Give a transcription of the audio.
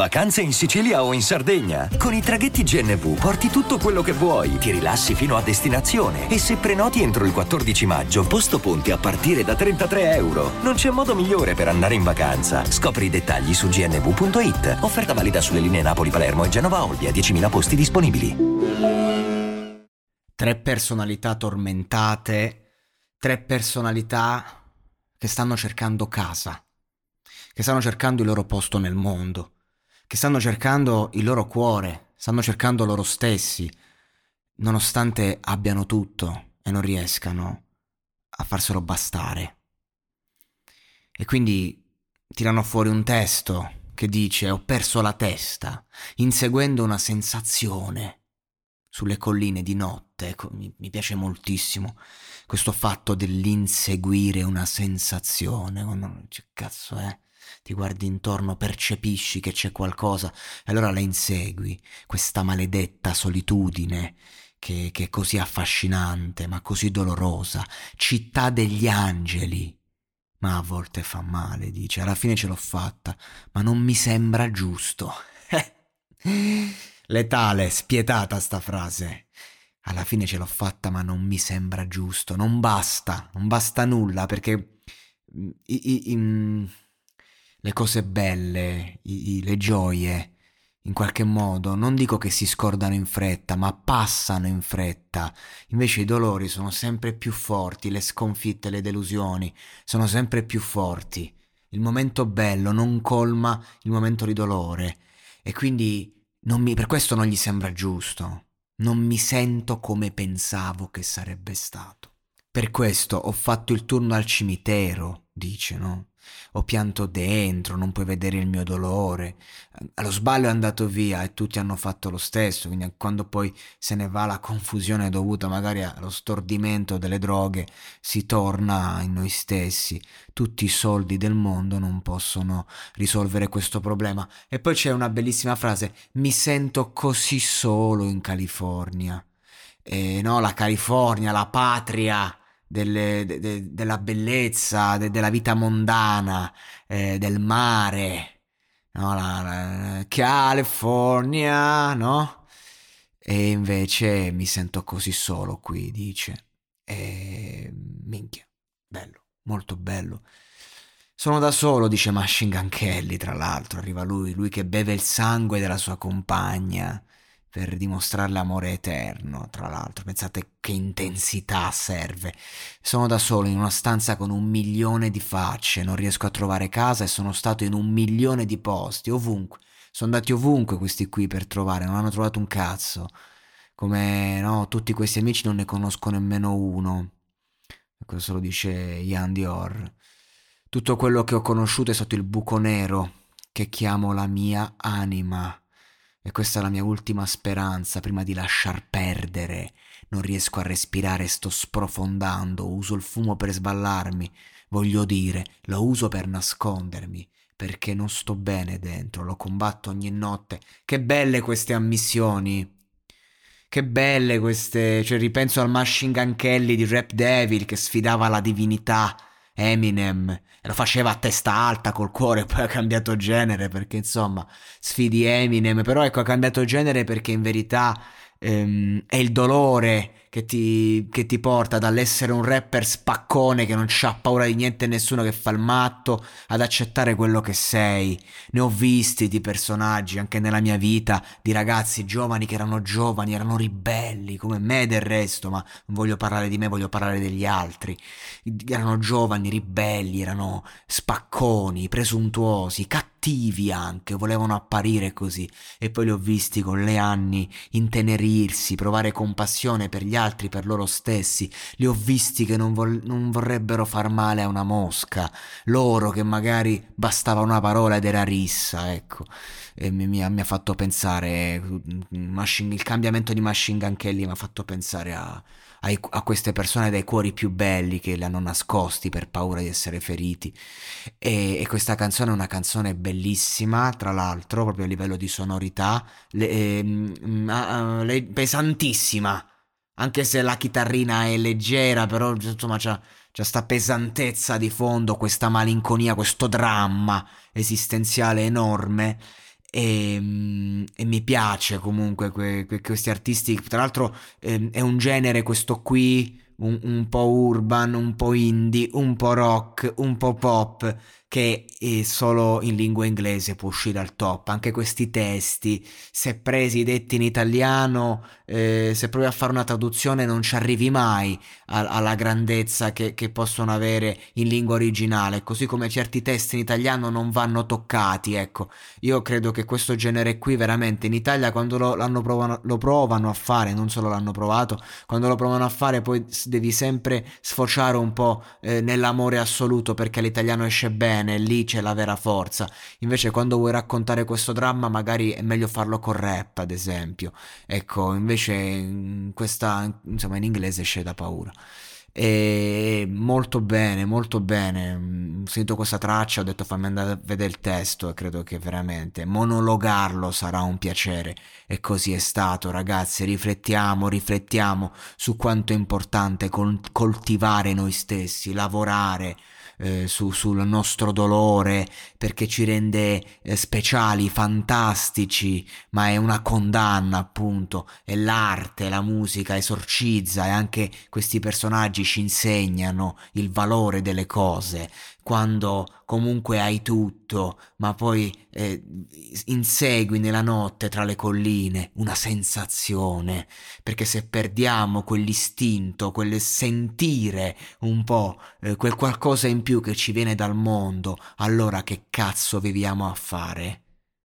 Vacanze in Sicilia o in Sardegna. Con i traghetti GNV porti tutto quello che vuoi, ti rilassi fino a destinazione e se prenoti entro il 14 maggio, posto ponti a partire da 33 euro. Non c'è modo migliore per andare in vacanza. Scopri i dettagli su gnv.it. Offerta valida sulle linee Napoli-Palermo e Genova-Olbia, 10.000 posti disponibili. Tre personalità tormentate, tre personalità che stanno cercando casa, che stanno cercando il loro posto nel mondo che stanno cercando il loro cuore, stanno cercando loro stessi, nonostante abbiano tutto e non riescano a farselo bastare. E quindi tirano fuori un testo che dice ho perso la testa, inseguendo una sensazione sulle colline di notte. Ecco, mi, piace moltissimo questo fatto dell'inseguire una sensazione. Che cazzo è? Ti guardi intorno, percepisci che c'è qualcosa e allora la insegui, questa maledetta solitudine che, che è così affascinante ma così dolorosa, città degli angeli. Ma a volte fa male, dice, alla fine ce l'ho fatta, ma non mi sembra giusto. Letale, spietata sta frase. Alla fine ce l'ho fatta, ma non mi sembra giusto. Non basta, non basta nulla perché mm, i, i, i, mm, le cose belle, i, i, le gioie, in qualche modo, non dico che si scordano in fretta, ma passano in fretta. Invece i dolori sono sempre più forti, le sconfitte, le delusioni sono sempre più forti. Il momento bello non colma il momento di dolore e quindi mi, per questo non gli sembra giusto. Non mi sento come pensavo che sarebbe stato. Per questo ho fatto il turno al cimitero, dice, no? Ho pianto dentro, non puoi vedere il mio dolore. Allo sbaglio è andato via e tutti hanno fatto lo stesso, quindi quando poi se ne va la confusione dovuta magari allo stordimento delle droghe, si torna in noi stessi. Tutti i soldi del mondo non possono risolvere questo problema. E poi c'è una bellissima frase, mi sento così solo in California. E no, la California, la patria delle, de, de, della bellezza, de, della vita mondana, eh, del mare, no? la, la, California, no? E invece mi sento così solo qui, dice. E minchia, bello, molto bello. Sono da solo, dice Machine Gun Kelly, tra l'altro, arriva lui, lui che beve il sangue della sua compagna per dimostrare l'amore eterno, tra l'altro. Pensate che intensità serve. Sono da solo in una stanza con un milione di facce, non riesco a trovare casa e sono stato in un milione di posti, ovunque. Sono andati ovunque questi qui per trovare, non hanno trovato un cazzo. Come no, tutti questi amici non ne conosco nemmeno uno. Questo lo dice Ian Dior. Tutto quello che ho conosciuto è stato il buco nero che chiamo la mia anima. E questa è la mia ultima speranza prima di lasciar perdere. Non riesco a respirare, sto sprofondando, uso il fumo per sballarmi. Voglio dire, lo uso per nascondermi, perché non sto bene dentro, lo combatto ogni notte. Che belle queste ammissioni! Che belle queste, cioè ripenso al Machine Gun Kelly di Rap Devil che sfidava la divinità Eminem e lo faceva a testa alta col cuore, poi ha cambiato genere perché insomma sfidi Eminem, però ecco ha cambiato genere perché in verità ehm, è il dolore che ti, che ti, porta dall'essere un rapper spaccone che non ha paura di niente e nessuno che fa il matto ad accettare quello che sei. Ne ho visti di personaggi anche nella mia vita, di ragazzi giovani che erano giovani, erano ribelli come me del resto, ma non voglio parlare di me, voglio parlare degli altri. Erano giovani, ribelli, erano spacconi, presuntuosi, cattivi anche, volevano apparire così e poi li ho visti con le anni intenerirsi, provare compassione per gli altri, per loro stessi. Li ho visti che non, vol- non vorrebbero far male a una mosca. Loro che magari bastava una parola ed era rissa, ecco. E mi, mi, mi ha fatto pensare, mm, machine, il cambiamento di Machine Gun Kelly mi ha fatto pensare a, a, a, queste persone dai cuori più belli che li hanno nascosti per paura di essere feriti. E, e questa canzone è una canzone bellissima, tra l'altro, proprio a livello di sonorità, le, eh, le, pesantissima anche se la chitarrina è leggera, però insomma c'ha, c'ha sta pesantezza di fondo, questa malinconia, questo dramma esistenziale enorme. E, mm, e, mi piace comunque que, que, questi artisti. Tra l'altro eh, è un genere questo qui, un, un po' urban, un po' indie, un po' rock, un po' pop che solo in lingua inglese può uscire al top. Anche questi testi, se presi detti in italiano, eh, se provi a fare una traduzione non ci arrivi mai a- alla grandezza che-, che possono avere in lingua originale, così come certi testi in italiano non vanno toccati. Ecco, io credo che questo genere qui veramente in Italia quando lo, provano, lo provano a fare, non solo l'hanno provato, quando lo provano a fare poi devi sempre sfociare un po' eh, nell'amore assoluto perché l'italiano esce bene bene, lì c'è la vera forza. Invece quando vuoi raccontare questo dramma magari è meglio farlo con rap, ad esempio. Ecco, invece questa, insomma, in inglese esce da paura. E molto bene, molto bene. Mm, sento questa traccia, ho detto fammi andare a vedere il testo e credo che veramente monologarlo sarà un piacere. E così è stato, ragazzi. Riflettiamo, riflettiamo su quanto è importante coltivare noi stessi, lavorare eh, su, sul nostro dolore perché ci rende eh, speciali, fantastici, ma è una condanna appunto, e l'arte, la musica esorcizza e anche questi personaggi ci insegnano il valore delle cose, quando comunque hai tutto, ma poi eh, insegui nella notte tra le colline una sensazione, perché se perdiamo quell'istinto, quel sentire un po', eh, quel qualcosa in più che ci viene dal mondo, allora che cazzo viviamo a fare?